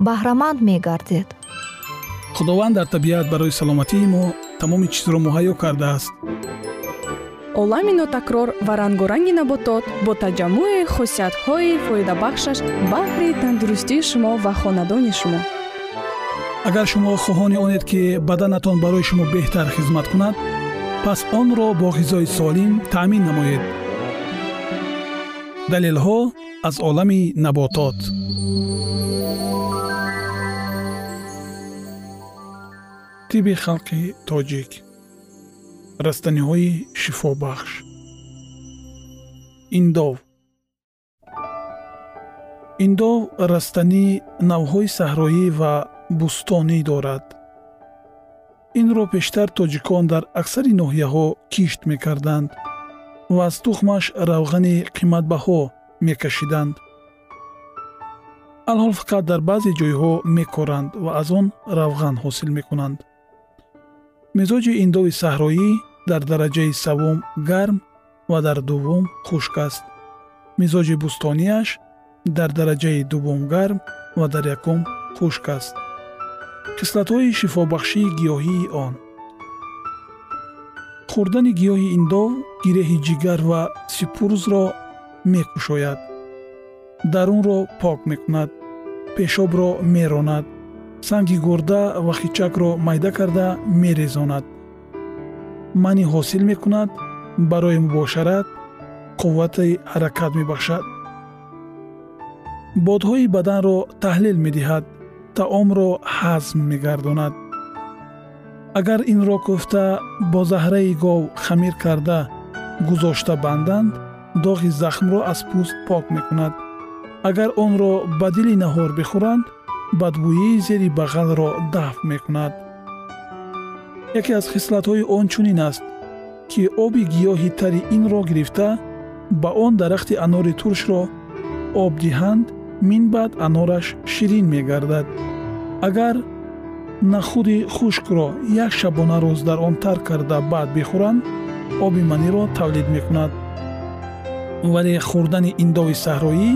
баҳраманд мегардед. Худованд дар табиат барои саломатии мо тамоми чизро муҳайё кардааст. Олами нотакрор ва рангоранги наботот бо таҷаммӯи хусиятҳои фоидабахшаш баҳри тандурустии шумо ва хонадони шумо. Агар шумо хоҳони онед ки баданатон барои шумо беҳтар хизмат кунад пас онро бо ғизои солим таъмин намоед. Далелҳо аз олами наботот тибби халқи тоҷик. Растаниҳои шифобахш. Индов. Индов растанӣ навъҳои саҳроӣ ва бӯстонӣ дорад. Инро пештар тоҷикон дар аксари ноҳияҳо кишт мекарданд ва аз тухмаш равғани қиматбаҳо мекашиданд. Алҳол фақат дар баъзе ҷойҳо мекоранд ва аз он равған ҳосил мекунанд мизоҷи индови саҳроӣ дар дараҷаи савум гарм ва дар дуввум хушк аст. Мизоҷи бӯстониаш дар дараҷаи дуввум гарм ва дар якум хушк аст. Хислатҳои шифобахшии гиёҳии он. Хӯрдани гиёҳи индов гиреҳи ҷигар ва сипурзро мекушояд. Дарунро пок мекунад. Пешобро меронад санги гурда ва хичакро майда карда мерезонад. Манӣ ҳосил мекунад барои мубошарат қуввати ҳаракат мебахшад. Бодҳои баданро таҳлил медиҳад таомро ҳазм мегардонад. Агар инро кӯфта бо заҳраи гов хамир карда гузошта банданд доғи захмро аз пӯст пок мекунад. Агар онро ба дили наҳор бихӯранд бадбӯии зери бағалро дафт мекунад. Яке аз хислатҳои он чунин аст ки оби гиёҳи тари инро гирифта ба он дарахти анори туршро об диҳанд минбаъд анораш ширин мегардад. Агар нахуди хушкро як шабона рӯз дар он тар карда баъд бихӯранд оби маниро тавлид мекунад. Вале хӯрдани индови саҳроӣ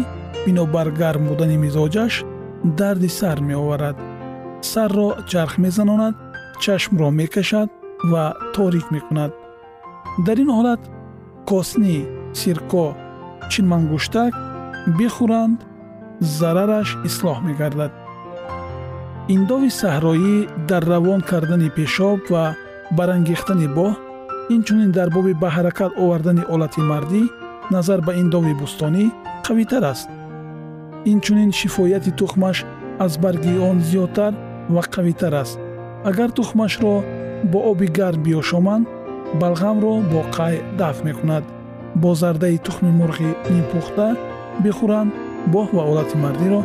бинобар гарм будани мизоҷаш дарди сар меоварад. Сарро чарх мезанонад чашмро мекашад ва торик мекунад. Дар ин ҳолат коснӣ сирко чинмангуштак бихӯранд зарараш ислоҳ мегардад. Индови саҳроӣ дар равон кардани пешоб ва барангехтани боҳ инчунин дар боби ба ҳаракат овардани олати мардӣ назар ба индови бӯстонӣ қавитар аст инчунин шифояти тухмаш аз барги он зиёдтар ва қавитар аст. Агар тухмашро бо оби гарм биёшоманд балғамро бо қай дафт мекунад? Бо зардаи тухми мурғи нимпухта бихӯранд боҳ ва олати мардиро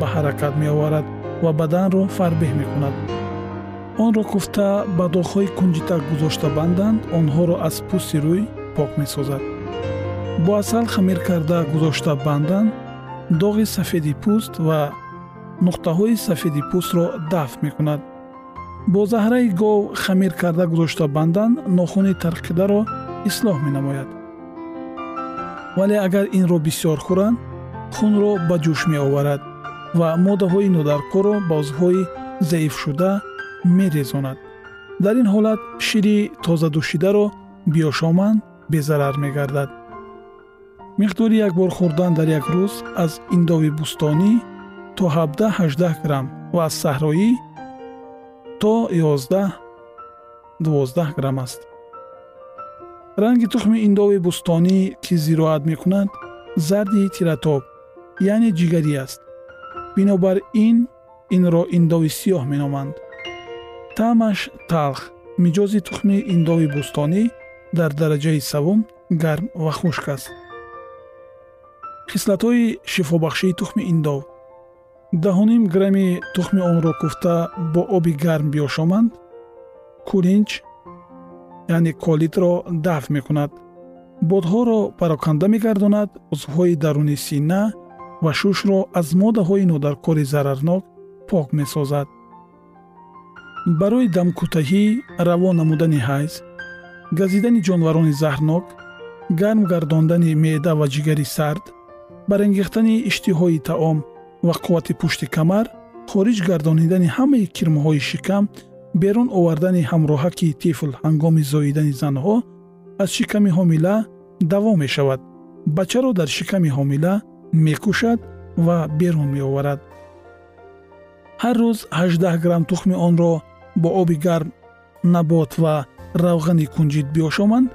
ба ҳаракат меоварад ва баданро фарбеҳ мекунад. Онро куфта ба доғҳои кунҷитак гузошта банданд онҳоро аз пӯсти рӯй пок месозад. Бо асал хамир карда гузошта банданд доғи сафеди пӯст ва нуқтаҳои сафеди пӯстро дафт мекунад. Бо заҳраи гов хамир карда гузошта банданд нохуни тарқидаро ислоҳ менамояд. Вале агар инро бисёр хӯранд хунро ба ҷӯш меоварад ва моддаҳои нодаркоро ба узвҳои заифшуда мерезонад. Дар ин ҳолат шири тозадӯшидаро биёшоманд безарар мегардад миқдори як бор хӯрдан дар як рӯз аз индови бӯстонӣ то 17-18 грамм ва аз саҳроӣ то 11-12 грамм аст. Ранги тухми индови бӯстонӣ ки зироат мекунад зарди тиратоб яъне ҷигарӣ аст. Бинобар ин инро индови сиёҳ меноманд. Таъмаш талх миҷози тухми индови бӯстонӣ дар дараҷаи савум гарм ва хушк аст хислатҳои шифобахшии тухми индов. Даҳуним грамми тухми онро куфта бо оби гарм биёшоманд кулинч яъне колитро дафт мекунад. Бодҳоро пароканда мегардонад узвҳои даруни сина ва шушро аз моддаҳои нодаркори зарарнок пок месозад. Барои дамкӯтаҳӣ равон намудани ҳайз газидани ҷонварони заҳрнок гарм гардондани меъда ва ҷигари сард барангехтани иштиҳои таом ва қуввати пушти камар хориҷ гардонидани ҳамаи кирмҳои шикам берун овардани ҳамроҳаки тифл ҳангоми зоидани занҳо аз шиками ҳомила давом мешавад. Бачаро дар шиками ҳомила мекушад ва берун меоварад. Ҳар рӯз 18 грамм тухми онро бо оби гарм набот ва равғани кунҷид биошоманд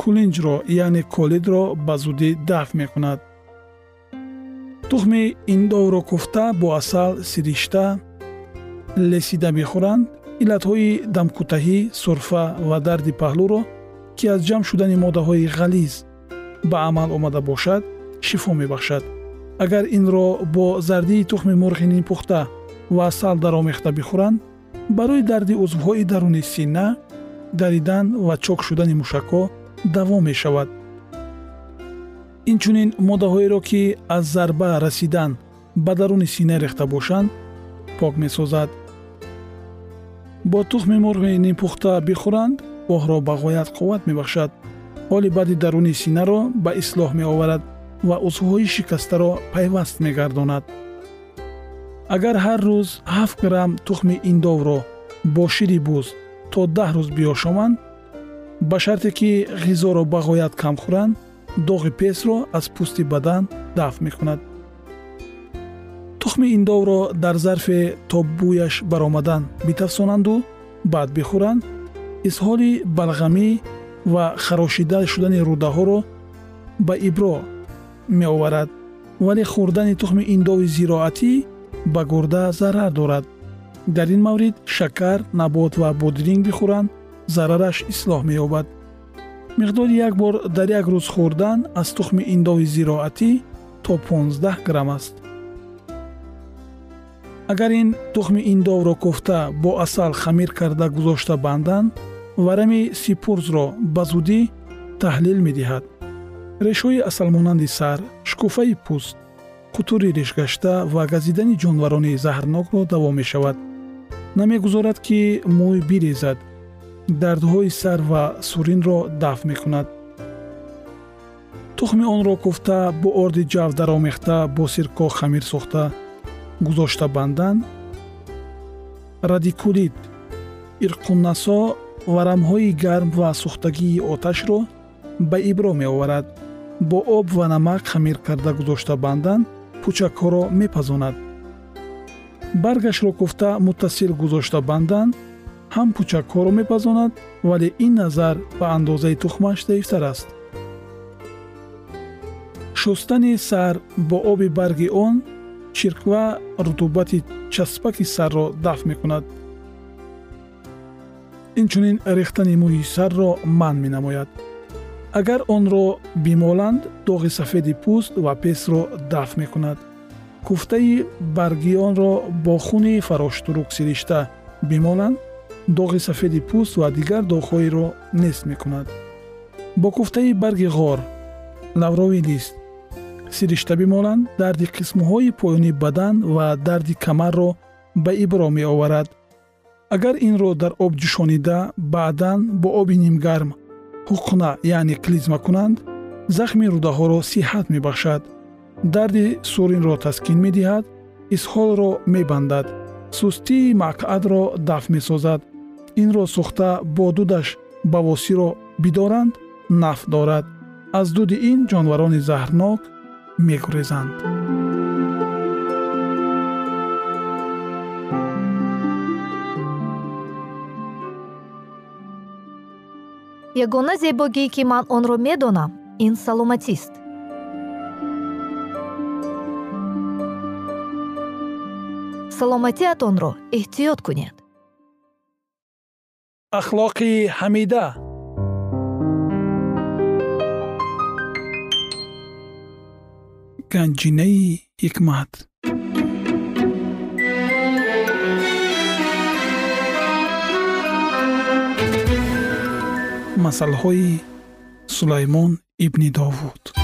кулинҷро яъне колидро ба зудӣ дафт мекунад. Тухми индовро куфта бо асал сиришта лесида бихӯранд иллатҳои дамкӯтаҳӣ сурфа ва дарди паҳлӯро ки аз ҷамъ шудани моддаҳои ғализ ба амал омада бошад шифо мебахшад. Агар инро бо зардии тухми мурғи нимпухта ва асал даромехта бихӯранд барои дарди узвҳои даруни сина даридан ва чок шудани мушакҳо давом мешавад. Инчунин моддаҳоеро ки аз зарба расидан ба даруни сина рехта бошанд пок месозад. Бо тухми мурғи нимпухта бихӯранд оҳро ба ғоят қувват мебахшад. Ҳоли баъди даруни синаро ба ислоҳ меоварад ва узвҳои шикастаро пайваст мегардонад. Агар ҳар рӯз 7 грамм тухми индовро бо шири буз то даҳ рӯз биёшоманд ба шарте ки ғизоро ба ғоят кам хӯранд доғи песро аз пӯсти бадан дафт мекунад тухми индовро дар зарфе то бӯяш баромадан битафсонанду баъд бихӯранд изҳоли балғамӣ ва харошида шудани рӯдаҳоро ба ибро меоварад. Вале хӯрдани тухми индови зироатӣ ба гурда зарар дорад. Дар ин маврид шакар набот ва бодиринг бихӯранд зарараш ислоҳ меёбад. миқдори як бор дар як рӯз хӯрдан аз тухми индови зироатӣ то 15 грамм аст. агар ин тухми индовро кӯфта бо асал хамир карда гузошта банданд варами сипурзро ба зудӣ таҳлил медиҳад. решҳои асалмонанди сар шукуфаи пӯст қутури решгашта ва газидани ҷонварони заҳрнокро давом мешавад. намегузорад ки мӯй бирезад дардҳои сар ва суринро дафт мекунад. Тухми онро куфта бо орди ҷав даромехта бо сирко хамир сохта гузошта бандан радикулит ирқуннасо варамҳои гарм ва сӯхтагии оташро ба ибро меоварад. Бо об ва намак хамир карда гузошта бандан пӯчакҳоро мепазонад. Баргашро куфта муттасил гузошта бандан ҳам пӯчакҳоро мепазонад вале ин назар ба андозаи тухмаш заифтар аст шустани сар бо оби барги он чирква рутубати часпаки сарро дафт мекунад инчунин рехтани мӯи сарро манъ менамояд агар онро бимоланд доғи сафеди пӯст ва песро дафт мекунад куфтаи баргионро бо хуни фароштурук сиришта бимоланд доғи сафеди пӯст ва дигар доғҳоеро нест мекунад. Бо куфтаи барги ғор лаврови лист сиришта бимоланд дарди қисмҳои поёни бадан ва дарди камарро ба ибро меоварад. Агар инро дар об ҷӯшонида баъдан бо оби нимгарм ҳуқна яъне клизма кунанд захми рӯдаҳоро сиҳат мебахшад. Дарди суринро таскин медиҳад исҳолро мебандад сустии мақъадро дафт месозад инро сӯхта бо дудаш бавосиро бидоранд нафъ дорад. Аз дуди ин ҷонварони заҳрнок мегурезанд. Ягона зебогӣ ки ман онро медонам ин саломатист. Саломатиатонро эҳтиёт кунед ахлоқи ҳамида. Ганҷинаи ҳикмат. Масъалҳои сулаймон ибни довуд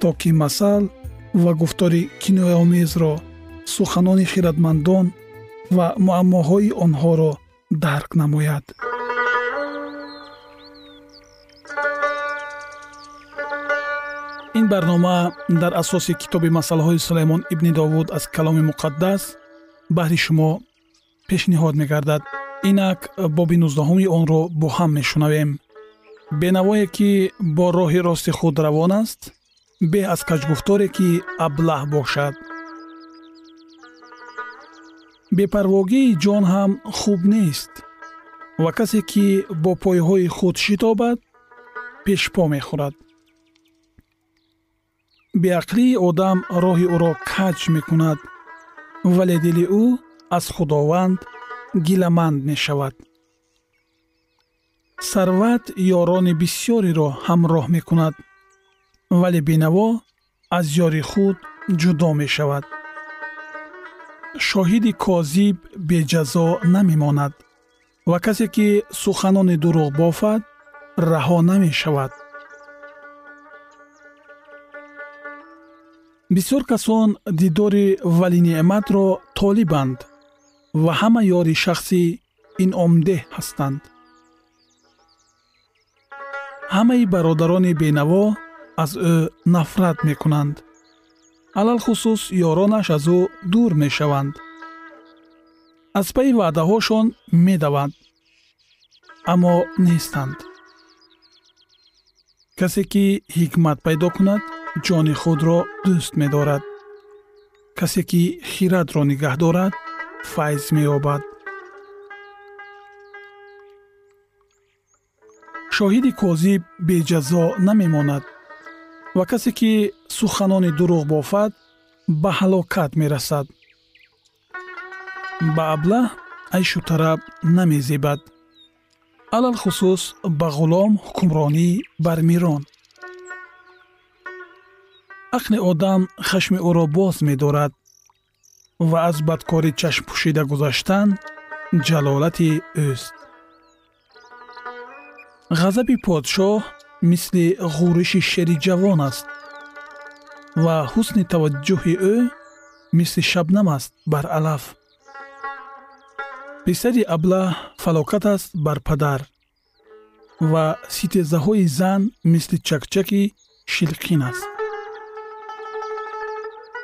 то ки масал ва гуфтори кинояомезро суханони хиратмандон ва муаммоҳои онҳоро дарк намояд. Ин барнома дар асоси китоби масъалаҳои сулаймон ибни довуд аз каломи муқаддас баҳри шумо пешниҳод мегардад. Инак боби нуздаҳуми онро бо ҳам мешунавем. Бенавое ки бо роҳи рости худ равон аст беҳ аз каҷгуфторе ки аблаҳ бошад. Бепарвогии ҷон ҳам хуб нест. Ва касе ки бо пойҳои худ шитобад пешпо мехӯрад. Беақлии одам роҳи ӯро каҷ мекунад вале дили ӯ аз худованд гиламанд мешавад. Сарват ёрони бисьёреро ҳамроҳ мекунад вале бенаво аз ёри худ ҷудо мешавад. Шоҳиди козиб беҷазо намемонад ва касе ки суханони дурӯғ бофад раҳо намешавад. Бисёр касон дидори валинеъматро толибанд ва ҳама ёри шахси инъомдеҳ ҳастанд. Ҳамаи бародарони бенаво аз ӯ нафрат мекунанд алалхусус ёронаш аз ӯ дур мешаванд аз пайи ваъдаҳошон медаванд аммо нестанд касе ки ҳикмат пайдо кунад ҷони худро дӯст медорад касе ки хиратро нигаҳ дорад файз меёбад шоҳиди козиб беҷазо намемонад ва касе ки суханони дурӯғ бофад ба ҳалокат мерасад. Ба аблаҳ айшу тараб намезебад. Алалхусус ба ғулом ҳукмронӣ бар мирон ақли одам хашми ӯро боз медорад ва аз бадкорӣ чашм пӯшида гузаштан ҷалолати ӯст. Ғазаби подшоҳ мисли ғӯриши шери ҷавон аст ва ҳусни таваҷҷӯҳи ӯ мисли шабнам аст бар алаф. Писари аблаҳ фалокат аст бар падар ва ситезаҳои зан мисли чакчаки шилқин аст.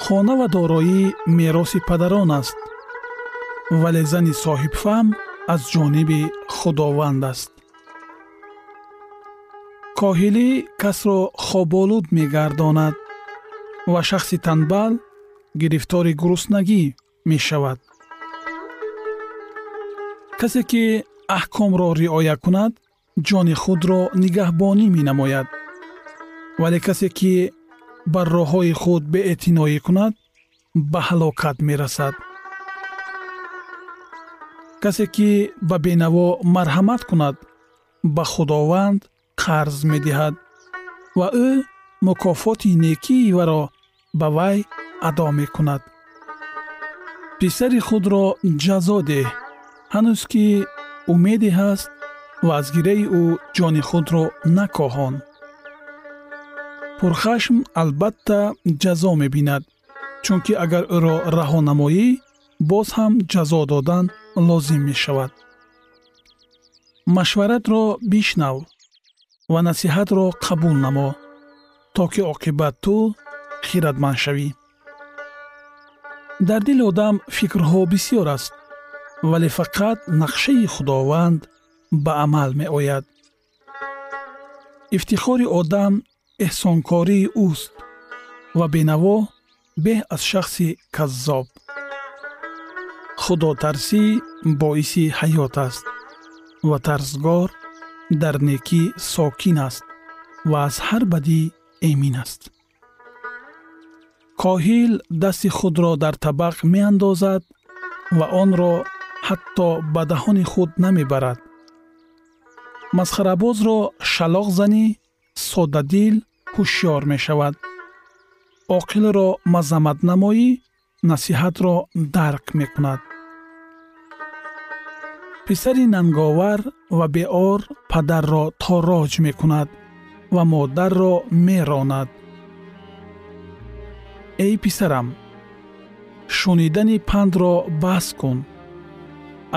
Хона ва дороӣ мероси падарон аст вале зани соҳибфаҳм аз ҷониби худованд аст коҳилӣ касро хоболуд мегардонад ва шахси танбал гирифтори гуруснагӣ мешавад. Касе ки аҳкомро риоя кунад ҷони худро нигаҳбонӣ менамояд. Вале касе ки бар роҳҳои худ беэътиноӣ кунад ба ҳалокат мерасад. Касе ки ба бенаво марҳамат кунад ба худованд қарз медиҳад ва ӯ мукофоти некии варо ба вай адо мекунад. Писари худро ҷазо деҳ ҳанӯз ки умеде ҳаст ва аз гираи ӯ ҷони худро накоҳон. Пурхашм албатта ҷазо мебинад чунки агар ӯро раҳо намоӣ боз ҳам ҷазо додан лозим мешавад. Машваратро бишнав ва насиҳатро қабул намо то ки оқибат ту хиратманд шавӣ. Дар дили одам фикрҳо бисьёр аст вале фақат нақшаи худованд ба амал меояд. Ифтихори одам эҳсонкории ӯст ва бенаво беҳ аз шахси каззоб. Худотарсӣ боиси ҳаёт аст ва тарсгор дар некӣ сокин аст ва аз ҳар бадӣ эмин аст. Коҳил дасти худро дар табақ меандозад ва онро ҳатто ба даҳони худ намебарад. Масхарабозро шалоқ занӣ соддадил ҳушёр мешавад. Оқилро мазаммат намоӣ насиҳатро дарк мекунад писари нанговар ва беор падарро тороҷ мекунад ва модарро меронад. Эй писарам шунидани пандро баҳс кун.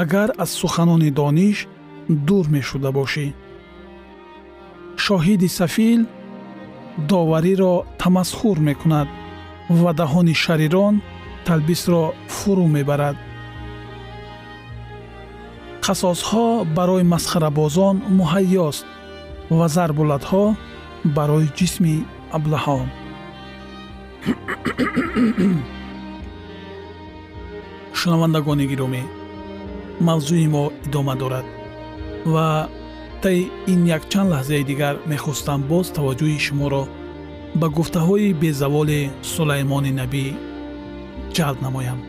Агар аз суханони дониш дур мешуда бошӣ. Шоҳиди сафил довариро тамасхур мекунад ва даҳони шарирон талбисро фурӯ мебарад қасосҳо барои масхарабозон муҳайёст ва зарбулатҳо барои ҷисми аблаҳон. Шунавандагони гиромӣ мавзӯи мо идома дорад ва таи ин якчанд лаҳзаи дигар мехостам боз таваҷҷӯҳи шуморо ба гуфтаҳои безаволи сулаймони набӣ ҷалб намоям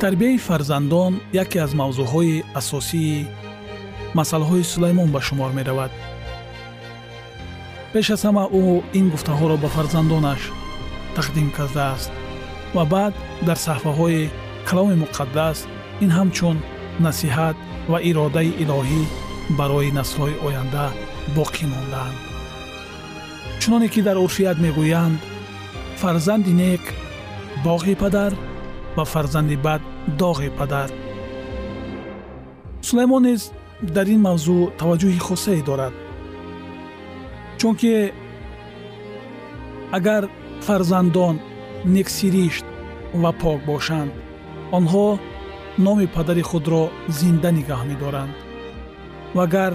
тарбияи фарзандон яке аз мавзӯъҳои асосии масъалаҳои сулаймон ба шумор меравад. Пеш аз ҳама ӯ ин гуфтаҳоро ба фарзандонаш тақдим кардааст ва баъд дар саҳфаҳои каломи муқаддас ин ҳамчун насиҳат ва иродаи илоҳӣ барои наслҳои оянда боқӣ мондаанд чуноне ки дар урфият мегӯянд фарзанди нек боғи падар ва фарзанди бад доғи падар. Сулаймон низ дар ин мавзӯъ таваҷҷӯҳи хусае дорад. Чунки агар фарзандон нексиришт ва пок бошанд онҳо номи падари худро зинда нигаҳ медоранд. Вагар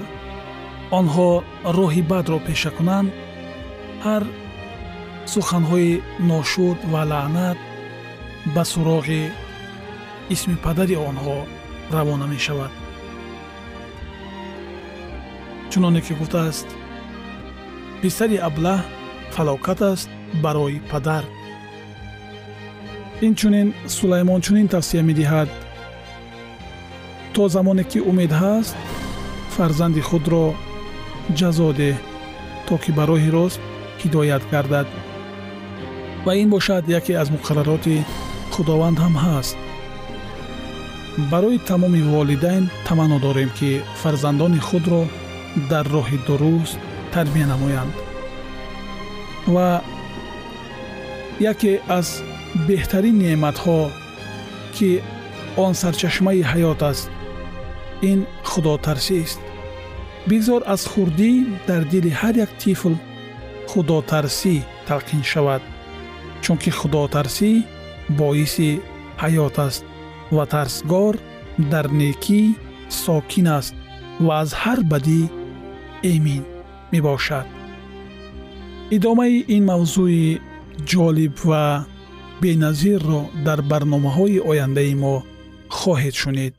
онҳо роҳи бадро пеша кунанд ҳар суханҳои ношуд ва лаънат ба суроғи исми падари онҳо равона мешавад чуноне ки гуфтааст писари аблаҳ фалокат аст барои падар инчунин сулаймон чунин тавсия медиҳад то замоне ки умед ҳаст фарзанди худро ҷазо деҳ то ки ба роҳи рост ҳидоят гардад ва ин бошад яке аз муқаррароти худованд ҳам ҳаст. Барои тамоми волидайн таманно дорем ки фарзандони худро дар роҳи дуруст тарбия намоянд ва яке аз беҳтарин неъматҳо ки он сарчашмаи ҳаёт аст ин худотарсист бигзор аз хурдӣ дар дили ҳар як тифл худотарсӣ талқин шавад чунки худотарсӣ боиси ҳаёт аст ва тарсгор дар некӣ сокин аст ва аз ҳар бадӣ эмин мебошад. Идомаи ин мавзӯи ҷолиб ва беназирро дар барномаҳои ояндаи мо хоҳед шунид.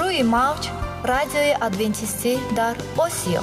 Рӯи мавҷ радиои адвентистӣ дар осиё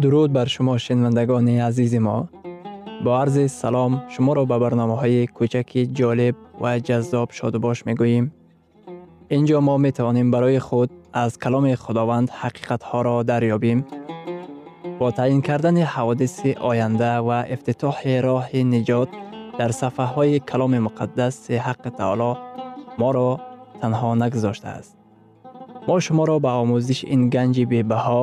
дуруд бар шумо шинавандагони азизи мо бо арзи салом шуморо ба барномаҳои кӯчаки ҷолиб ва ҷаззоб шодубош мегӯем ин ҷо мо метавонем барои худ аз каломи худованд ҳақиқатҳоро дарёбем бо таъин кардани ҳаводиси оянда ва ифтитоҳи роҳи niҷот дар сафҳаҳои каломи муқаддаси ҳаққи таоло моро танҳо нагузоштааст мо шуморо ба омӯзиш ин ганҷи бебаҳо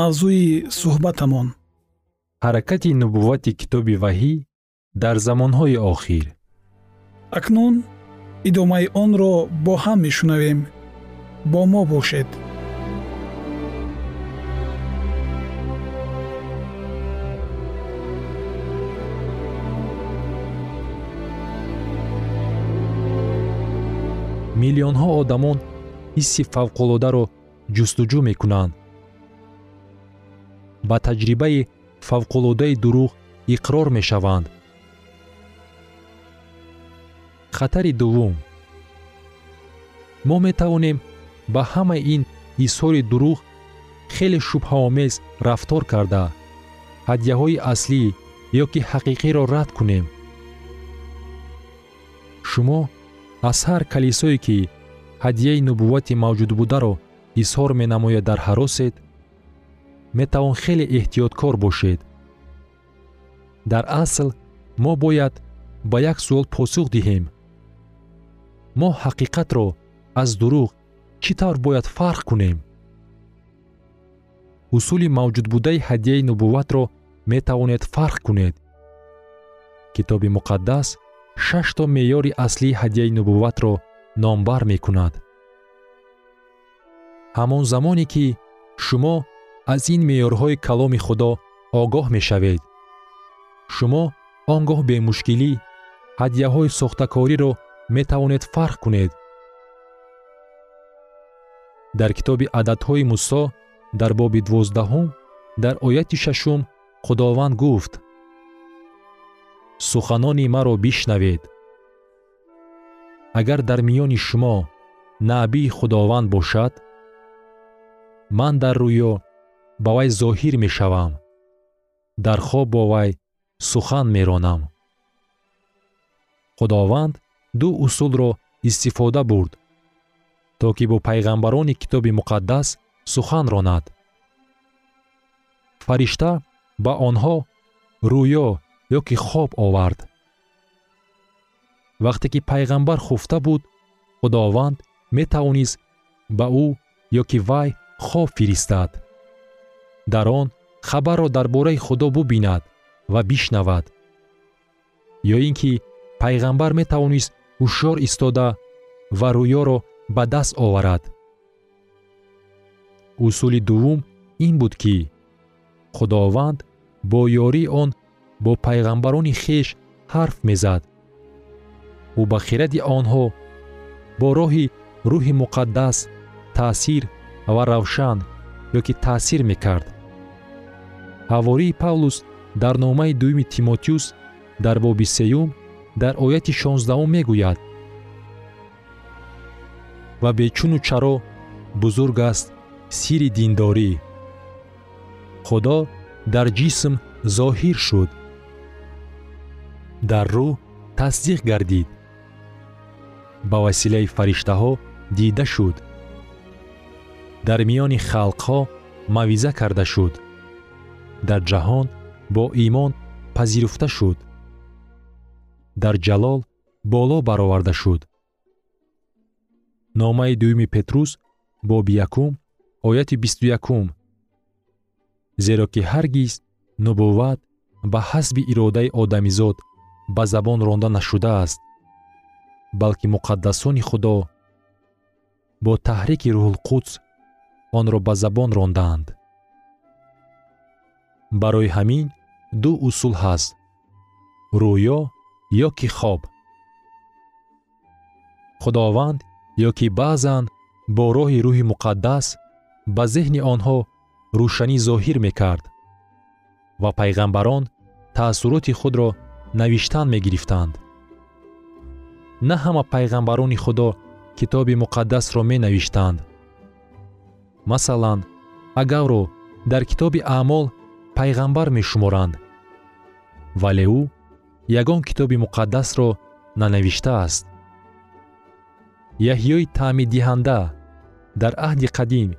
мавзӯи суҳбатамон. Ҳаракати нубуввати китоби ваҳӣ дар замонҳои охир. Акнун идомаи онро бо ҳам мешунавем. Бо мо бошед. Миллионҳо одамон ҳисси фавқулодаро ҷустуҷӯ мекунанд ба таҷрибаи фавқулодаи дурӯғ иқрор мешаванд. Хатари дуввум. Мо метавонем ба ҳамаи ин изҳори дурӯғ хеле шубҳаомез рафтор карда ҳадияҳои аслӣ ё ки ҳақиқиро рад кунем. Шумо аз ҳар калисое ки ҳадияи нубуввати мавҷудбударо изҳор менамояд дар ҳаросед метавон хеле эҳтиёткор бошед. Дар асл мо бояд ба як суол посух диҳем. Мо ҳақиқатро аз дурӯғ чӣ тавр бояд фарқ кунем? Усули мавҷудбудаи ҳадияи нубувватро метавонед фарқ кунед. Китоби муқаддас шашто меъёри аслии ҳадияи нубувватро номбар мекунад. Ҳамон замоне ки шумо аз ин меъёрҳои каломи худо огоҳ мешавед. Шумо он гоҳ бемушкилӣ ҳадияҳои сохтакориро метавонед фарқ кунед. Дар китоби ададҳои мусо дар боби дувоздаҳум дар ояти шашум худованд гуфт суханони маро бишнавед. Агар дар миёни шумо наъбии худованд бошад ман дар рӯё ба вай зоҳир мешавам. Дар хоб бо вай сухан меронам. Худованд ду усулро истифода бурд то ки бо пайғамбарони китоби муқаддас сухан ронад. Фаришта ба онҳо рӯё ё ки хоб овард. Вақте ки пайғамбар хуфта буд худованд метавонист ба ӯ ё ки вай хоб фиристад дар он хабарро дар бораи худо бубинад ва бишнавад. Ё ин ки пайғамбар метавонист ҳушёр истода ва рӯёро ба даст оварад. Усули дуввум ин буд ки худованд бо ёрии он бо пайғамбарони хеш ҳарф мезад. Ӯ ба хиради онҳо бо роҳи рӯҳи муқаддас таъсир ва равшан ё ки таъсир мекард ҳавории павлус дар номаи дуюми тимотиюс дар боби сеюм дар ояти шонздаҳум мегӯяд. Ва бечуну чаро бузург аст сири диндорӣ. Худо дар ҷисм зоҳир шуд. Дар рӯҳ тасдиқ гардид. Ба василаи фариштаҳо дида шуд. Дар миёни халқҳо мавъиза карда шуд дар ҷаҳон бо имон пазируфта шуд. Дар ҷалол боло бароварда шуд. Номаи дуюми петрус боби якум ояти бисту якум. Зеро ки ҳаргиз нубувват ба ҳасби иродаи одамизод ба забон ронда нашудааст балки муқаддасони худо бо таҳрики рӯҳулқудс онро ба забон рондаанд барои ҳамин ду усул ҳаст рӯё ё ки хоб. Худованд ё ки баъзан бо роҳи рӯҳи муқаддас ба зеҳни онҳо рӯшанӣ зоҳир мекард ва пайғамбарон таассуроти худро навиштан мегирифтанд. На ҳама пайғамбарони худо китоби муқаддасро менавиштанд. Масалан агавро дар китоби аъмол пайғамбар мешуморанд. Вале ӯ ягон китоби муқаддасро нанавиштааст яҳьёи таъмиддиҳанда дар аҳди қадим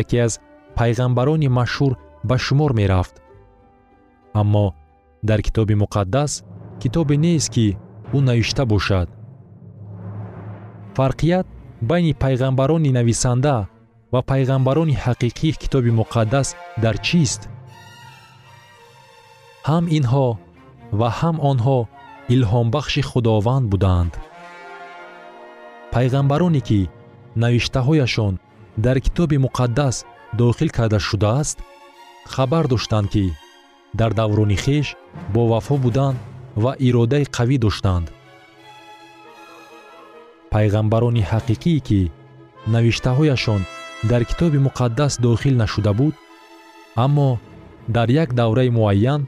яке аз пайғамбарони машҳур ба шумор мерафт. Аммо дар китоби муқаддас китобе нест ки ӯ навишта бошад. Фарқият байни пайғамбарони нависанда ва пайғамбарони ҳақиқии китоби муқаддас дар чист ҳам инҳо ва ҳам онҳо илҳомбахши худованд буданд. Пайғамбароне ки навиштаҳояшон дар китоби муқаддас дохил карда шудааст хабар доштанд ки дар даврони хеш бовафо буданд ва иродаи қавӣ доштанд. Пайғамбарони ҳақиқие ки навиштаҳояшон дар китоби муқаддас дохил нашуда буд аммо дар як давраи муайян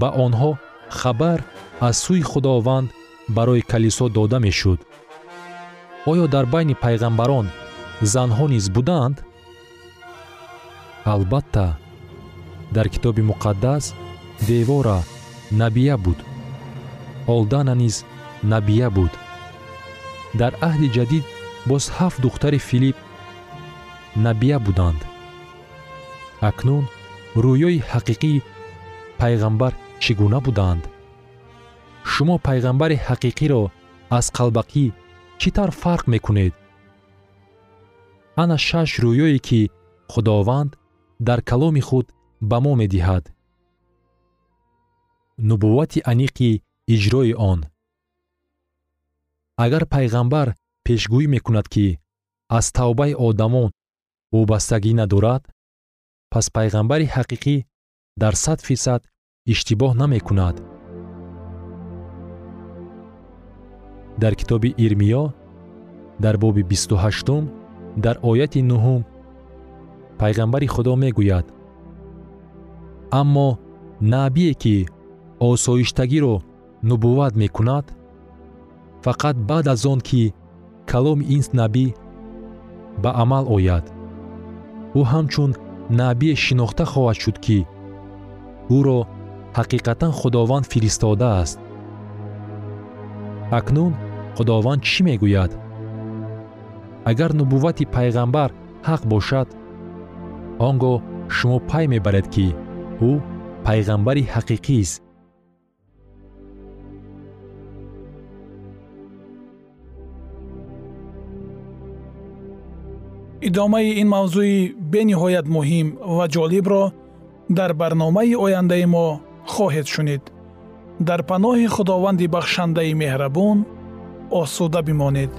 ба онҳо хабар аз сӯи худованд барои калисо дода мешуд. Оё дар байни пайғамбарон занҳо низ буданд? Албатта дар китоби муқаддас девора набия буд. Олдана низ набия буд. Дар аҳди ҷадид боз ҳафт духтари филипп набия буданд. Акнун рӯёи ҳақиқии пайғамбар чӣ гуна буданд? Шумо пайғамбари ҳақиқиро аз қалбақӣ чӣ тавр фарқ мекунед? Ана шаш рӯёе ки худованд дар каломи худ ба мо медиҳад. Нубуввати аниқи иҷрои он. Агар пайғамбар пешгӯӣ мекунад ки аз тавбаи одамон вобастагӣ надорад пас пайғамбари ҳақиқӣ дар сад фисад иштибоҳ намекунад. Дар китоби ирмиё дар боби бисту ҳаштум дар ояти нуҳум пайғамбари худо мегӯяд. Аммо набие ки осоиштагиро нубувват мекунад фақат баъд аз он ки каломи ин набӣ ба амал ояд. Ӯ ҳамчун набие шинохта хоҳад шуд ки ӯро ҳақиқатан худованд фиристодааст акнун худованд чӣ мегӯяд? Агар нубуввати пайғамбар ҳақ бошад он гоҳ шумо пай мебаред ки ӯ пайғамбари ҳақиқист. Идомаи ин мавзӯи бениҳоят муҳим ва ҷолибро дар барномаи ояндаи мо хоҳед шунид. Дар паноҳи худованди бахшандаи меҳрабон осуда бимонед